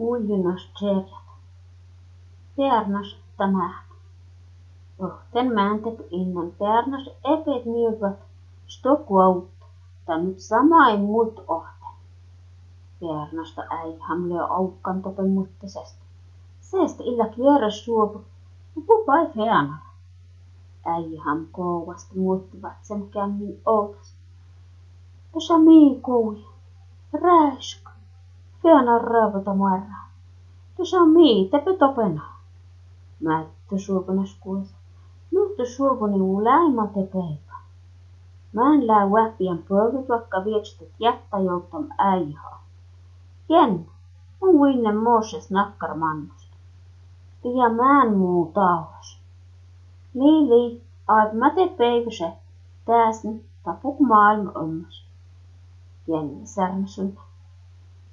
Uljunas tjärjät. Pärnas tänään. Ohten määntet innan pärnas epet niuvat stokuaut. Ta nyt sama ei muut ohten. Pärnasta ei hamle aukkan tope muttesesta. Seest illa kierras suopu. Pupai feana. Äijähän kouvasta muuttivat sen kämmin outas. Tässä mii kuuli. Räisk. Feana rööpötä muerra. Tässä mii tepe topena. Mättö suopunas kuusa. Nyt suopuni muu läimä tepeipä. Mä en lää väppiän pöydät vaikka vietstet jättä jouttam äijää. Jen, on uinne Moses nakkar mannusta. Ja mä en muu tauhas. Lili, aad mä te päiväse, täsni, tapuk maailma ommas. Jenni särmsyn